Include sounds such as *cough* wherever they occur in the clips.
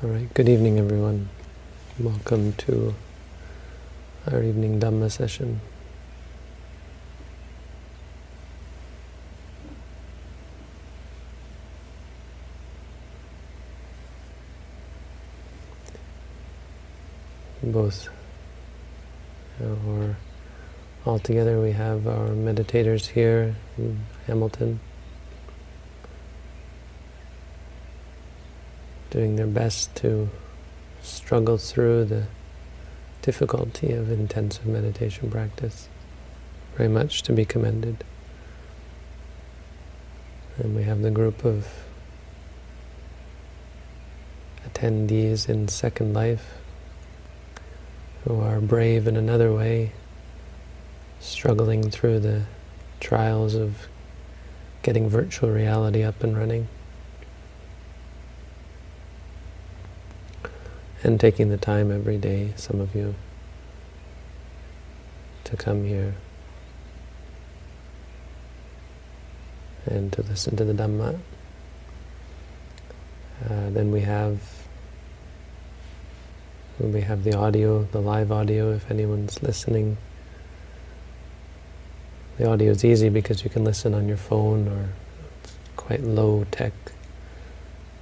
All right, good evening everyone. Welcome to our evening Dhamma session. Both, or all together we have our meditators here in Hamilton. Doing their best to struggle through the difficulty of intensive meditation practice. Very much to be commended. And we have the group of attendees in Second Life who are brave in another way, struggling through the trials of getting virtual reality up and running. And taking the time every day, some of you, to come here and to listen to the Dhamma. Uh, then we have we have the audio, the live audio, if anyone's listening. The audio is easy because you can listen on your phone or it's quite low tech,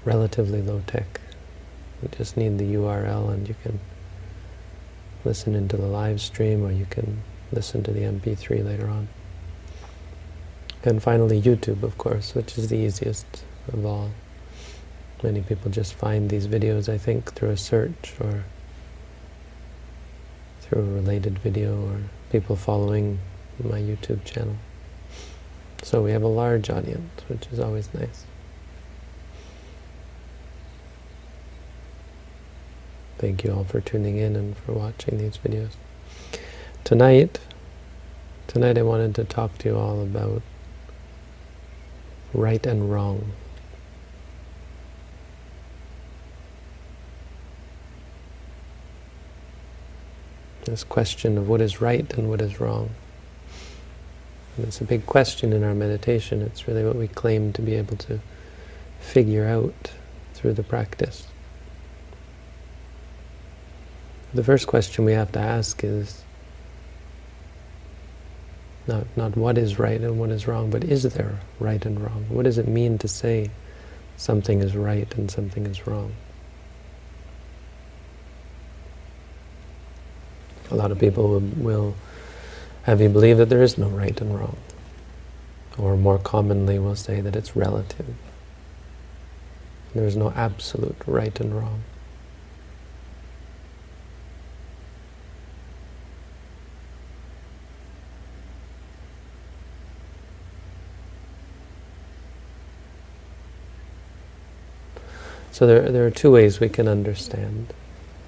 relatively low tech. You just need the URL and you can listen into the live stream or you can listen to the MP3 later on. And finally YouTube, of course, which is the easiest of all. Many people just find these videos, I think, through a search or through a related video or people following my YouTube channel. So we have a large audience, which is always nice. Thank you all for tuning in and for watching these videos. Tonight, tonight I wanted to talk to you all about right and wrong. This question of what is right and what is wrong. And it's a big question in our meditation. It's really what we claim to be able to figure out through the practice. The first question we have to ask is not, not what is right and what is wrong, but is there right and wrong? What does it mean to say something is right and something is wrong? A lot of people will, will have you believe that there is no right and wrong. Or more commonly will say that it's relative. There is no absolute right and wrong. So there, there are two ways we can understand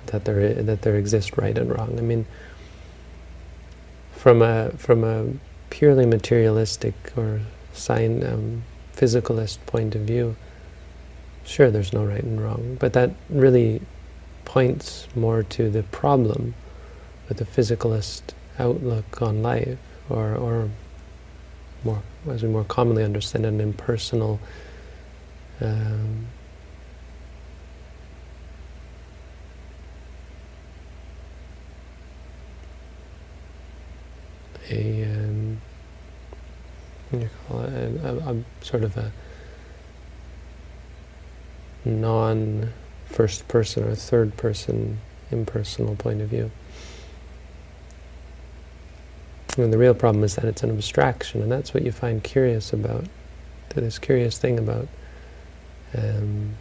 that there, that there exists right and wrong. I mean, from a, from a purely materialistic or sign, um, physicalist point of view, sure, there's no right and wrong, but that really points more to the problem with the physicalist outlook on life, or, or more, as we more commonly understand, an impersonal um, a, um, what do you call it, a, a, a sort of a non-first person or third person impersonal point of view. And the real problem is that it's an abstraction, and that's what you find curious about, this curious thing about um,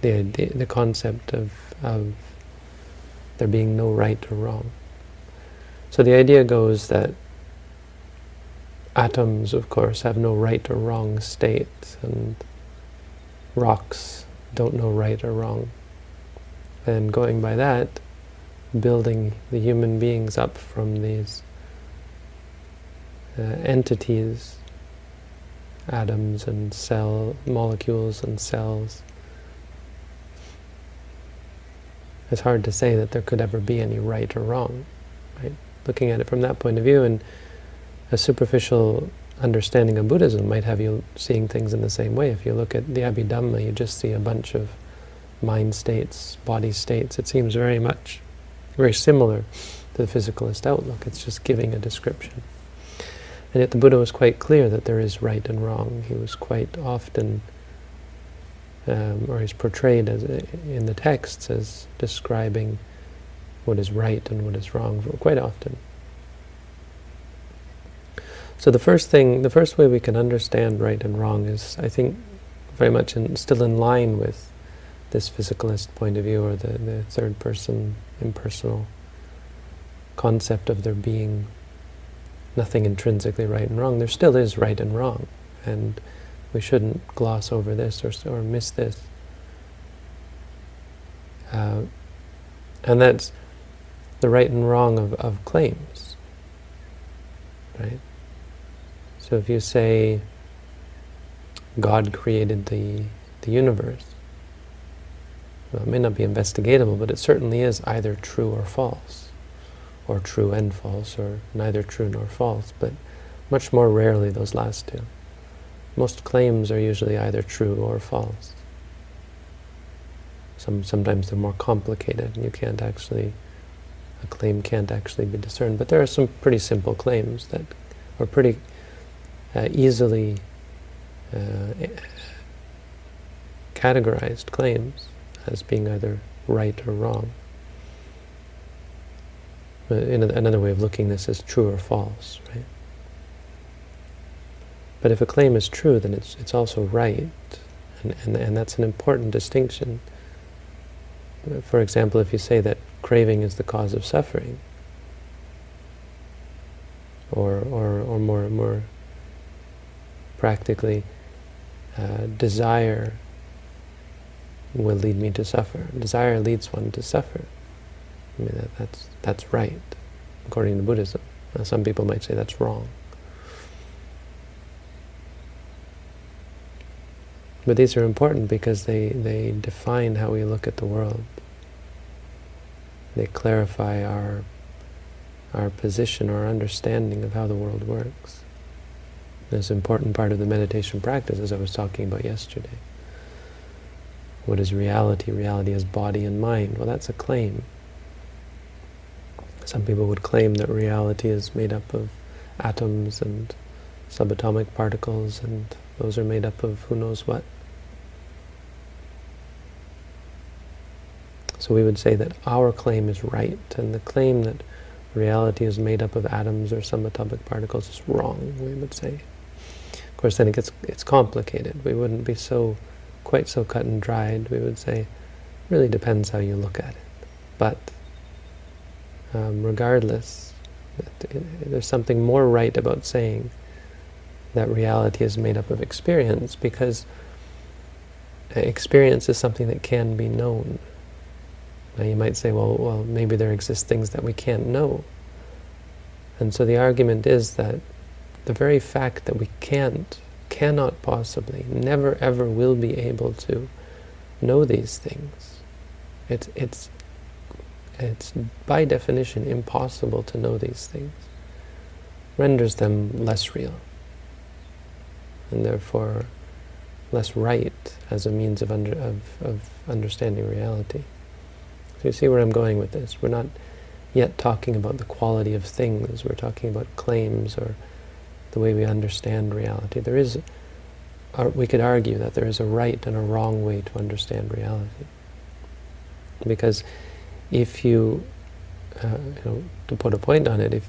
the, the, the concept of, of there being no right or wrong. So the idea goes that atoms, of course, have no right or wrong state, and rocks don't know right or wrong. And going by that, building the human beings up from these uh, entities, atoms and cell molecules and cells, it's hard to say that there could ever be any right or wrong, right? Looking at it from that point of view. And a superficial understanding of Buddhism might have you seeing things in the same way. If you look at the Abhidhamma, you just see a bunch of mind states, body states. It seems very much, very similar to the physicalist outlook. It's just giving a description. And yet the Buddha was quite clear that there is right and wrong. He was quite often, um, or he's portrayed as in the texts as describing what is right and what is wrong quite often. So the first thing, the first way we can understand right and wrong is, I think, very much in, still in line with this physicalist point of view or the, the third person impersonal concept of there being nothing intrinsically right and wrong. There still is right and wrong, and we shouldn't gloss over this or, or miss this. Uh, and that's the right and wrong of, of claims, right? So if you say God created the, the universe, well, it may not be investigatable, but it certainly is either true or false, or true and false, or neither true nor false, but much more rarely those last two. Most claims are usually either true or false. Some, sometimes they're more complicated, and you can't actually, a claim can't actually be discerned. But there are some pretty simple claims that are pretty uh, easily uh, categorized claims as being either right or wrong. In another way of looking this is true or false, right? But if a claim is true, then it's it's also right, and, and, and that's an important distinction. For example, if you say that craving is the cause of suffering, or, or, or more, more practically, uh, desire will lead me to suffer. Desire leads one to suffer. I mean, that, that's, that's right, according to Buddhism. Now, some people might say that's wrong. But these are important because they, they define how we look at the world. They clarify our, our position, our understanding of how the world works. This important part of the meditation practice, as I was talking about yesterday. What is reality? Reality is body and mind. Well, that's a claim. Some people would claim that reality is made up of atoms and subatomic particles, and those are made up of who knows what. So we would say that our claim is right, and the claim that reality is made up of atoms or subatomic particles is wrong, we would say. Of course, then it gets it's complicated. We wouldn't be so quite so cut and dried. We would say, really depends how you look at it. But um, regardless, there's something more right about saying that reality is made up of experience because experience is something that can be known. Now you might say, well, well, maybe there exist things that we can't know. And so the argument is that the very fact that we can't, cannot possibly, never ever will be able to know these things, it's, it's, it's by definition impossible to know these things, renders them less real, and therefore less right as a means of, under, of, of understanding reality. So you see where I'm going with this. We're not yet talking about the quality of things. We're talking about claims or the way we understand reality. There is, we could argue that there is a right and a wrong way to understand reality. Because if you, uh, you know, to put a point on it, if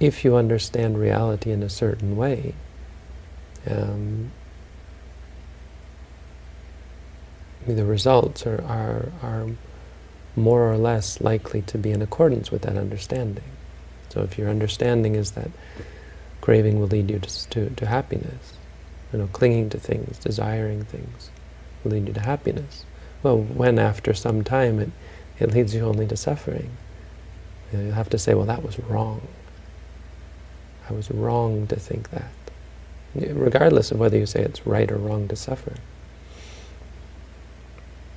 if you understand reality in a certain way, um, the results are, are, are more or less likely to be in accordance with that understanding. So if your understanding is that Craving will lead you to, to, to happiness. You know, clinging to things, desiring things, will lead you to happiness. Well, when after some time it, it leads you only to suffering, you know, you'll have to say, well, that was wrong. I was wrong to think that. Regardless of whether you say it's right or wrong to suffer.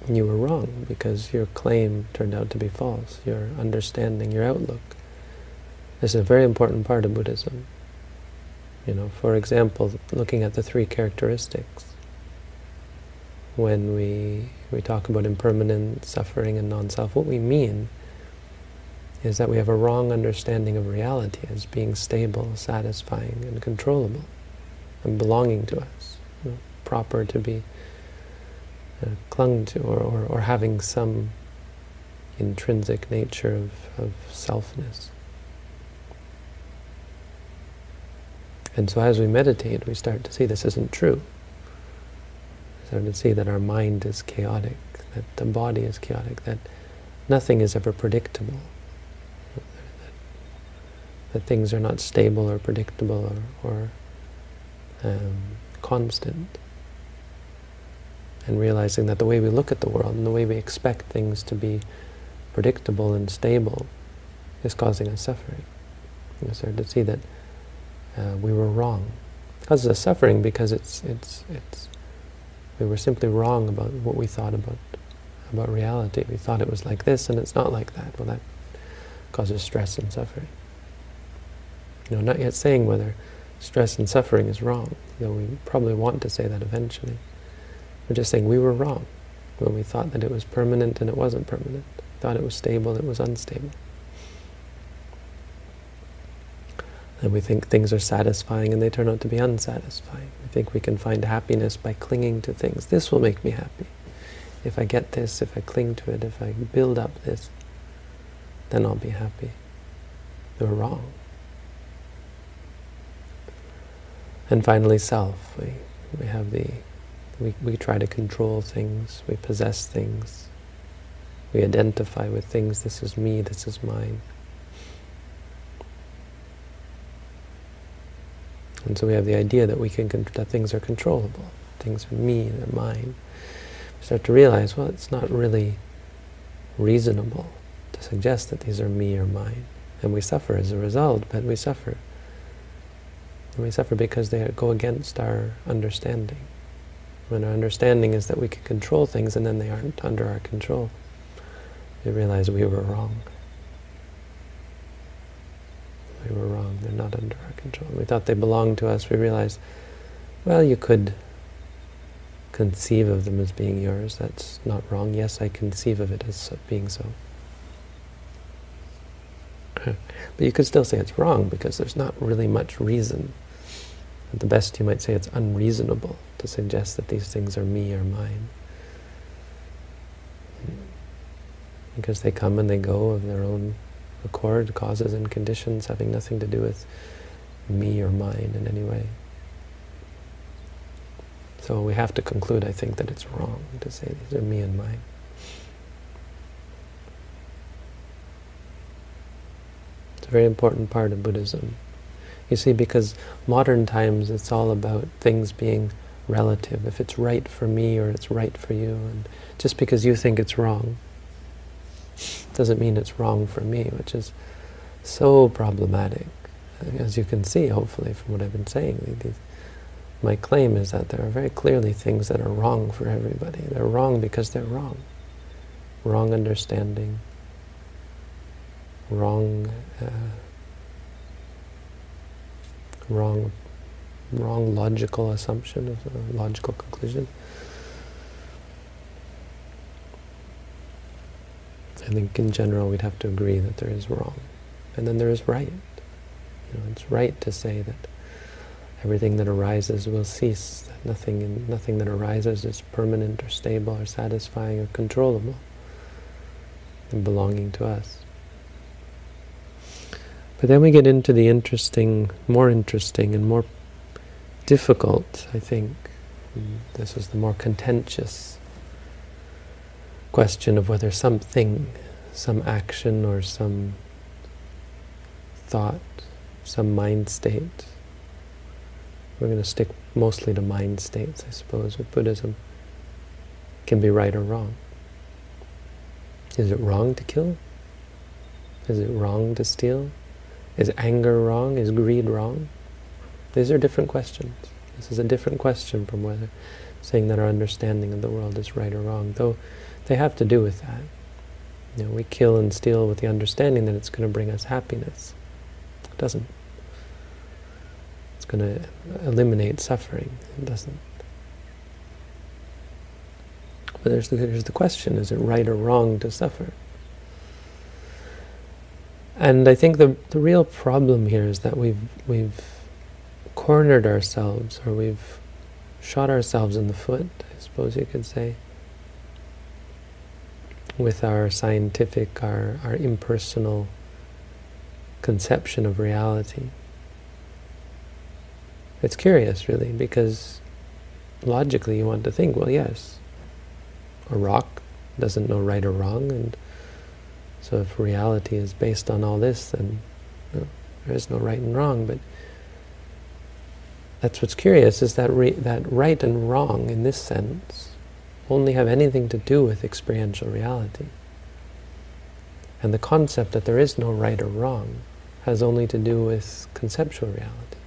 You were wrong because your claim turned out to be false. Your understanding, your outlook. This is a very important part of Buddhism You know, for example, looking at the three characteristics, when we, we talk about impermanent suffering and non-self, what we mean is that we have a wrong understanding of reality as being stable, satisfying, and controllable, and belonging to us, you know, proper to be uh, clung to, or, or, or having some intrinsic nature of, of selfness. And so as we meditate, we start to see this isn't true. We start to see that our mind is chaotic, that the body is chaotic, that nothing is ever predictable, that, that things are not stable or predictable or, or um, constant. And realizing that the way we look at the world and the way we expect things to be predictable and stable is causing us suffering. We start to see that uh, we were wrong. It causes us suffering because it's it's it's we were simply wrong about what we thought about about reality. We thought it was like this, and it's not like that. Well, that causes stress and suffering. You know, not yet saying whether stress and suffering is wrong, though we probably want to say that eventually. We're just saying we were wrong when we thought that it was permanent and it wasn't permanent. Thought it was stable, it was unstable. And we think things are satisfying and they turn out to be unsatisfying. We think we can find happiness by clinging to things. This will make me happy. If I get this, if I cling to it, if I build up this, then I'll be happy. We're wrong. And finally, self. We, we have the, we, we try to control things, we possess things, we identify with things, this is me, this is mine. And so we have the idea that we can that things are controllable, things are me, they're mine. We start to realize, well, it's not really reasonable to suggest that these are me or mine. And we suffer as a result, but we suffer. And we suffer because they go against our understanding. When our understanding is that we can control things and then they aren't under our control, we realize we were wrong we were wrong. They're not under our control. We thought they belonged to us. We realized, well, you could conceive of them as being yours. That's not wrong. Yes, I conceive of it as being so. *laughs* but you could still say it's wrong because there's not really much reason. At the best, you might say it's unreasonable suggest that these things are me or mine. Because they come and they go of their own accord, causes and conditions having nothing to do with me or mine in any way. So we have to conclude, I think, that it's wrong to say these are me and mine. It's a very important part of Buddhism. You see, because modern times it's all about things being relative. If it's right for me or it's right for you, and just because you think it's wrong, doesn't mean it's wrong for me, which is so problematic. As you can see, hopefully, from what I've been saying, my claim is that there are very clearly things that are wrong for everybody. They're wrong because they're wrong. Wrong understanding, wrong, uh, wrong, wrong logical assumption logical conclusion. I think in general we'd have to agree that there is wrong. And then there is right. You know, it's right to say that everything that arises will cease, that nothing, nothing that arises is permanent or stable or satisfying or controllable and belonging to us. But then we get into the interesting, more interesting and more difficult, I think. This is the more contentious question of whether something, some action or some thought, some mind state, we're going to stick mostly to mind states, I suppose, with Buddhism, can be right or wrong. Is it wrong to kill? Is it wrong to steal? Is anger wrong? Is greed wrong? These are different questions. This is a different question from whether saying that our understanding of the world is right or wrong, though they have to do with that. You know, we kill and steal with the understanding that it's going to bring us happiness. It doesn't. It's going to eliminate suffering. It doesn't. But there's the, there's the question, is it right or wrong to suffer? And I think the, the real problem here is that we've, we've cornered ourselves, or we've shot ourselves in the foot, I suppose you could say, with our scientific, our, our impersonal conception of reality. It's curious, really, because logically you want to think, well, yes, a rock doesn't know right or wrong, and so if reality is based on all this, then you know, there is no right and wrong. But that's what's curious, is that, that right and wrong, in this sense, only have anything to do with experiential reality. And the concept that there is no right or wrong has only to do with conceptual reality.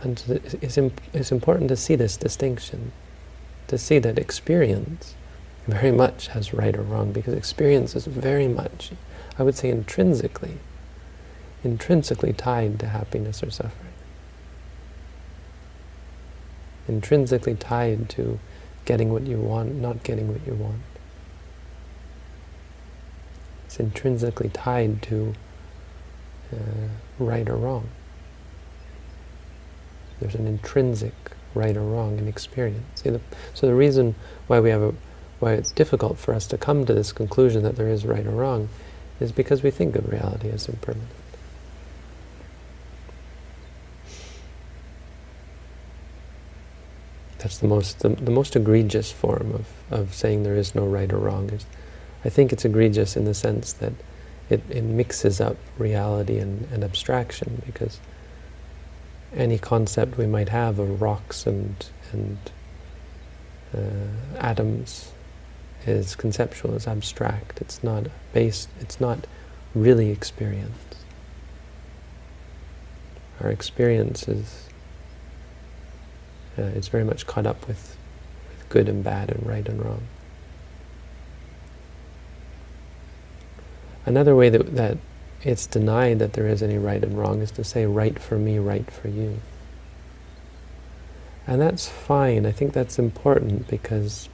And it's, it's important to see this distinction, to see that experience very much has right or wrong, because experience is very much, I would say intrinsically, intrinsically tied to happiness or suffering. Intrinsically tied to getting what you want, not getting what you want. It's intrinsically tied to uh, right or wrong. There's an intrinsic right or wrong in experience. The, so the reason why we have a, why it's difficult for us to come to this conclusion that there is right or wrong is because we think of reality as impermanent. That's the most the, the most egregious form of, of saying there is no right or wrong. Is, I think it's egregious in the sense that it, it mixes up reality and, and abstraction because any concept we might have of rocks and, and uh, atoms is conceptual, is abstract. It's not based, it's not really experience. Our experience is uh, it's very much caught up with, with good and bad and right and wrong. Another way that, that it's denied that there is any right and wrong is to say right for me, right for you. And that's fine. I think that's important because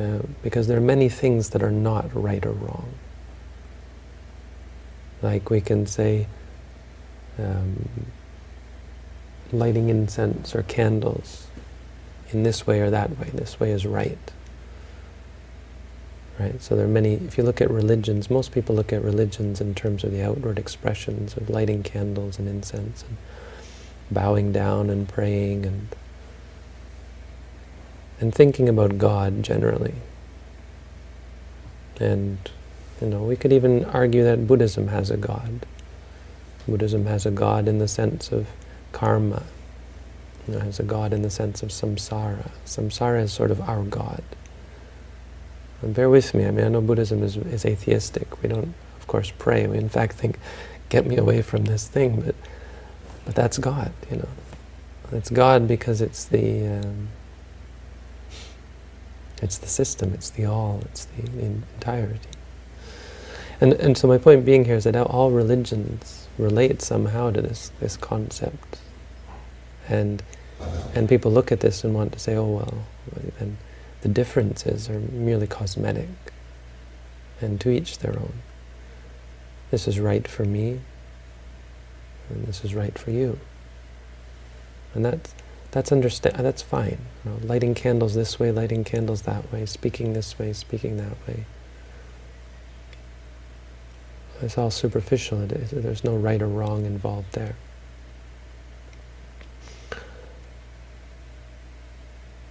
uh, because there are many things that are not right or wrong. Like we can say um, lighting incense or candles in this way or that way. This way is right. Right? So there are many, if you look at religions, most people look at religions in terms of the outward expressions of lighting candles and incense and bowing down and praying and and thinking about God generally. And you know, we could even argue that Buddhism has a God. Buddhism has a God in the sense of karma. You know, has a God in the sense of samsara. Samsara is sort of our God. And bear with me, I mean, I know Buddhism is, is atheistic. We don't, of course, pray. We in fact think, get me away from this thing, but, but that's God, you know. It's God because it's the, um, it's the system, it's the all, it's the, the entirety. And, and so my point being here is that all religions relate somehow to this, this concept. And, and people look at this and want to say, oh well, and the differences are merely cosmetic, and to each their own. This is right for me, and this is right for you. And that's, that's, understand, that's fine. You know, lighting candles this way, lighting candles that way, speaking this way, speaking that way. It's all superficial. There's no right or wrong involved there.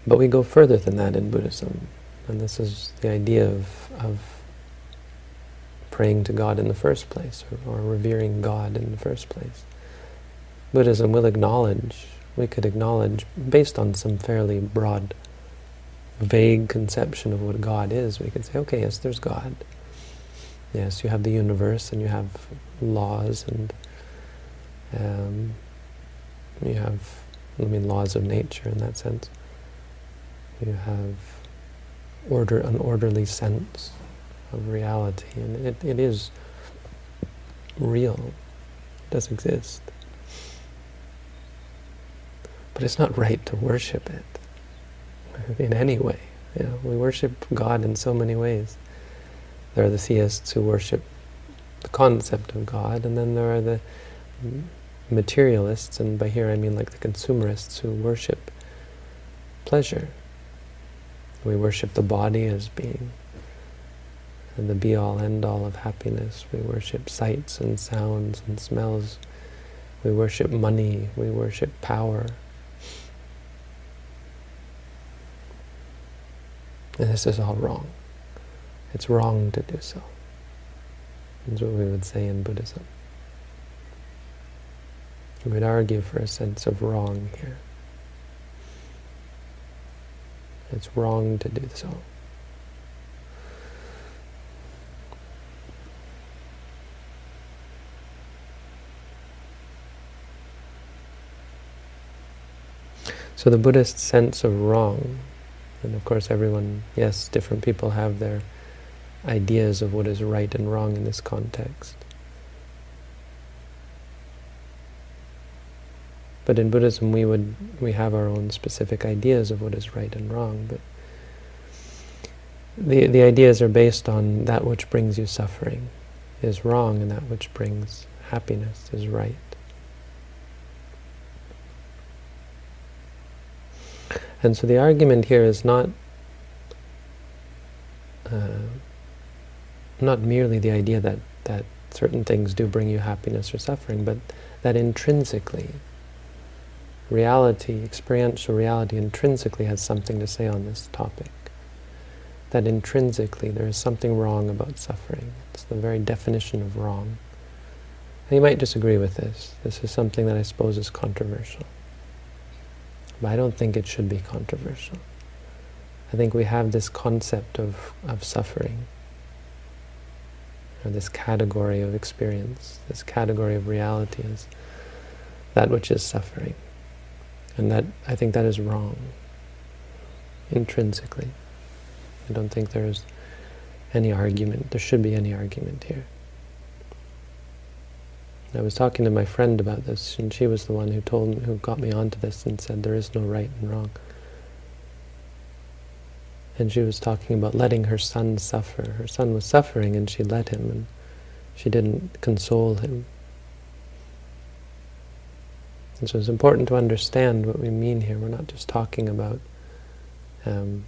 But we go further than that in Buddhism. And this is the idea of, of praying to God in the first place, or, or revering God in the first place. Buddhism will acknowledge, we could acknowledge, based on some fairly broad, vague conception of what God is, we could say, okay, yes, there's God. Yes, you have the universe and you have laws and um, you have, I mean, laws of nature in that sense. You have order, an orderly sense of reality, and it, it is real, it does exist. But it's not right to worship it *laughs* in any way. You know, we worship God in so many ways. There are the theists who worship the concept of God, and then there are the materialists, and by here I mean like the consumerists who worship pleasure. We worship the body as being the be-all, end-all of happiness. We worship sights and sounds and smells. We worship money. We worship power. And this is all wrong. It's wrong to do so. That's what we would say in Buddhism. We would argue for a sense of wrong here. It's wrong to do so. So the Buddhist sense of wrong, and of course everyone, yes, different people have their ideas of what is right and wrong in this context. But in Buddhism, we would we have our own specific ideas of what is right and wrong. But the the ideas are based on that which brings you suffering is wrong, and that which brings happiness is right. And so the argument here is not uh, not merely the idea that that certain things do bring you happiness or suffering, but that intrinsically reality, experiential reality intrinsically has something to say on this topic. That intrinsically there is something wrong about suffering. It's the very definition of wrong. And you might disagree with this. This is something that I suppose is controversial. But I don't think it should be controversial. I think we have this concept of, of suffering, or this category of experience, this category of reality is that which is suffering. And that I think that is wrong, intrinsically. I don't think there's any argument, there should be any argument here. I was talking to my friend about this, and she was the one who told who got me onto this and said there is no right and wrong. And she was talking about letting her son suffer. Her son was suffering, and she let him, and she didn't console him. And so it's important to understand what we mean here. We're not just talking about um,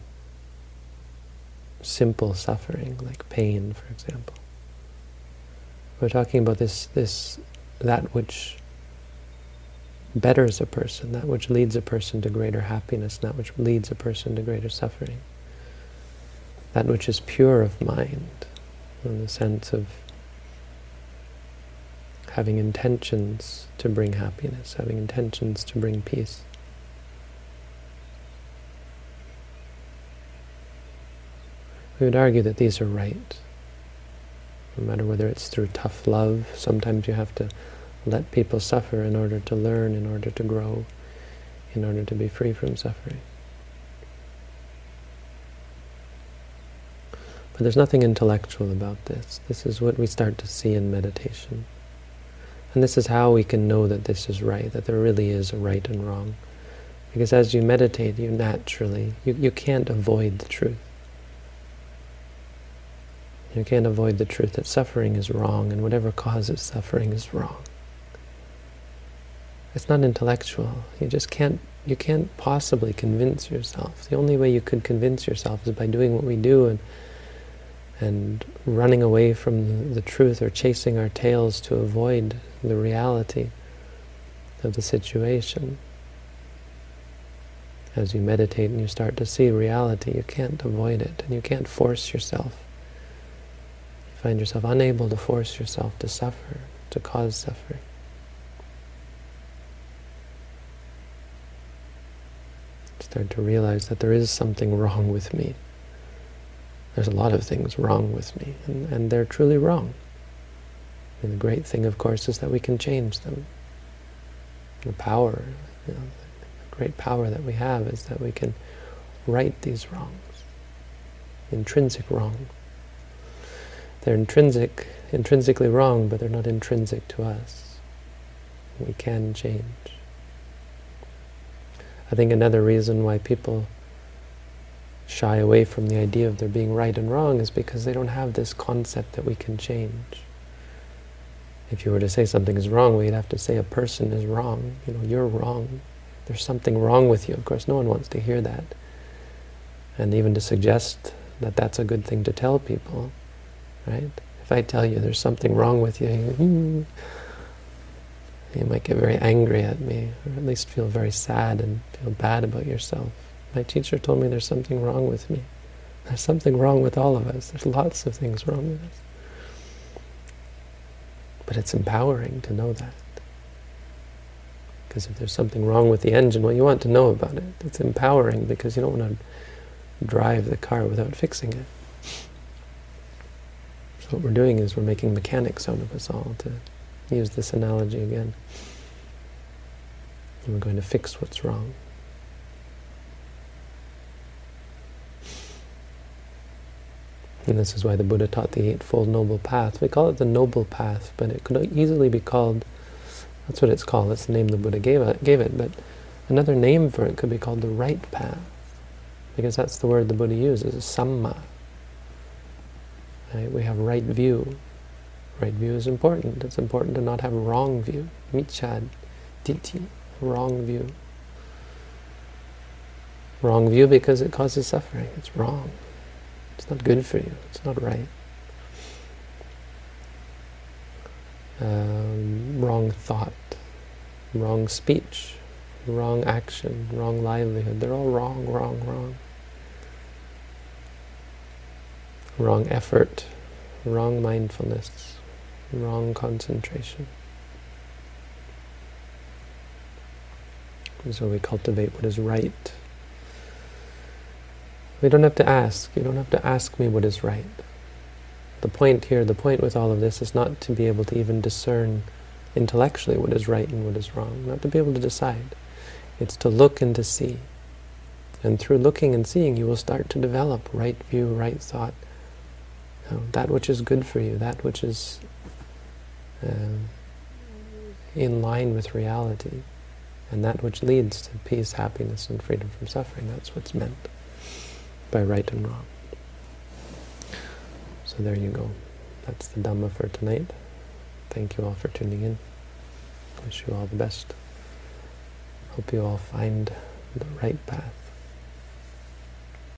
simple suffering, like pain, for example. We're talking about this, this, that which betters a person, that which leads a person to greater happiness, that which leads a person to greater suffering. That which is pure of mind, in the sense of having intentions to bring happiness, having intentions to bring peace. We would argue that these are right. No matter whether it's through tough love, sometimes you have to let people suffer in order to learn, in order to grow, in order to be free from suffering. But there's nothing intellectual about this. This is what we start to see in meditation. And this is how we can know that this is right, that there really is a right and wrong. Because as you meditate, you naturally, you, you can't avoid the truth. You can't avoid the truth that suffering is wrong and whatever causes suffering is wrong. It's not intellectual. You just can't, you can't possibly convince yourself. The only way you could convince yourself is by doing what we do and and running away from the truth or chasing our tails to avoid the reality of the situation. As you meditate and you start to see reality, you can't avoid it and you can't force yourself. You find yourself unable to force yourself to suffer, to cause suffering. Start to realize that there is something wrong with me. There's a lot of things wrong with me, and, and they're truly wrong. And the great thing, of course, is that we can change them. The power, you know, the great power that we have is that we can right these wrongs, intrinsic wrong. They're intrinsic, intrinsically wrong, but they're not intrinsic to us. We can change. I think another reason why people shy away from the idea of there being right and wrong is because they don't have this concept that we can change. If you were to say something is wrong, we'd have to say a person is wrong. You know, you're wrong. There's something wrong with you. Of course, no one wants to hear that. And even to suggest that that's a good thing to tell people, right? If I tell you there's something wrong with you, you, hmm, you might get very angry at me, or at least feel very sad and feel bad about yourself. My teacher told me there's something wrong with me. There's something wrong with all of us. There's lots of things wrong with us. But it's empowering to know that. Because if there's something wrong with the engine, well, you want to know about it. It's empowering because you don't want to drive the car without fixing it. So what we're doing is we're making mechanics out of us all, to use this analogy again. And we're going to fix what's wrong. And this is why the Buddha taught the Eightfold Noble Path. We call it the Noble Path, but it could easily be called, that's what it's called, that's the name the Buddha gave it, gave it. but another name for it could be called the right path, because that's the word the Buddha uses, samma. Right? We have right view. Right view is important. It's important to not have wrong view, miccha, ditthi, wrong view. Wrong view because it causes suffering. It's wrong. It's not good for you. It's not right. Um, wrong thought, wrong speech, wrong action, wrong livelihood. They're all wrong, wrong, wrong. Wrong effort, wrong mindfulness, wrong concentration. And so we cultivate what is right we don't have to ask. You don't have to ask me what is right. The point here, the point with all of this is not to be able to even discern intellectually what is right and what is wrong, not to be able to decide. It's to look and to see. And through looking and seeing, you will start to develop right view, right thought, you know, that which is good for you, that which is um, in line with reality, and that which leads to peace, happiness, and freedom from suffering. That's what's meant by right and wrong. So there you go. That's the Dhamma for tonight. Thank you all for tuning in. Wish you all the best. Hope you all find the right path.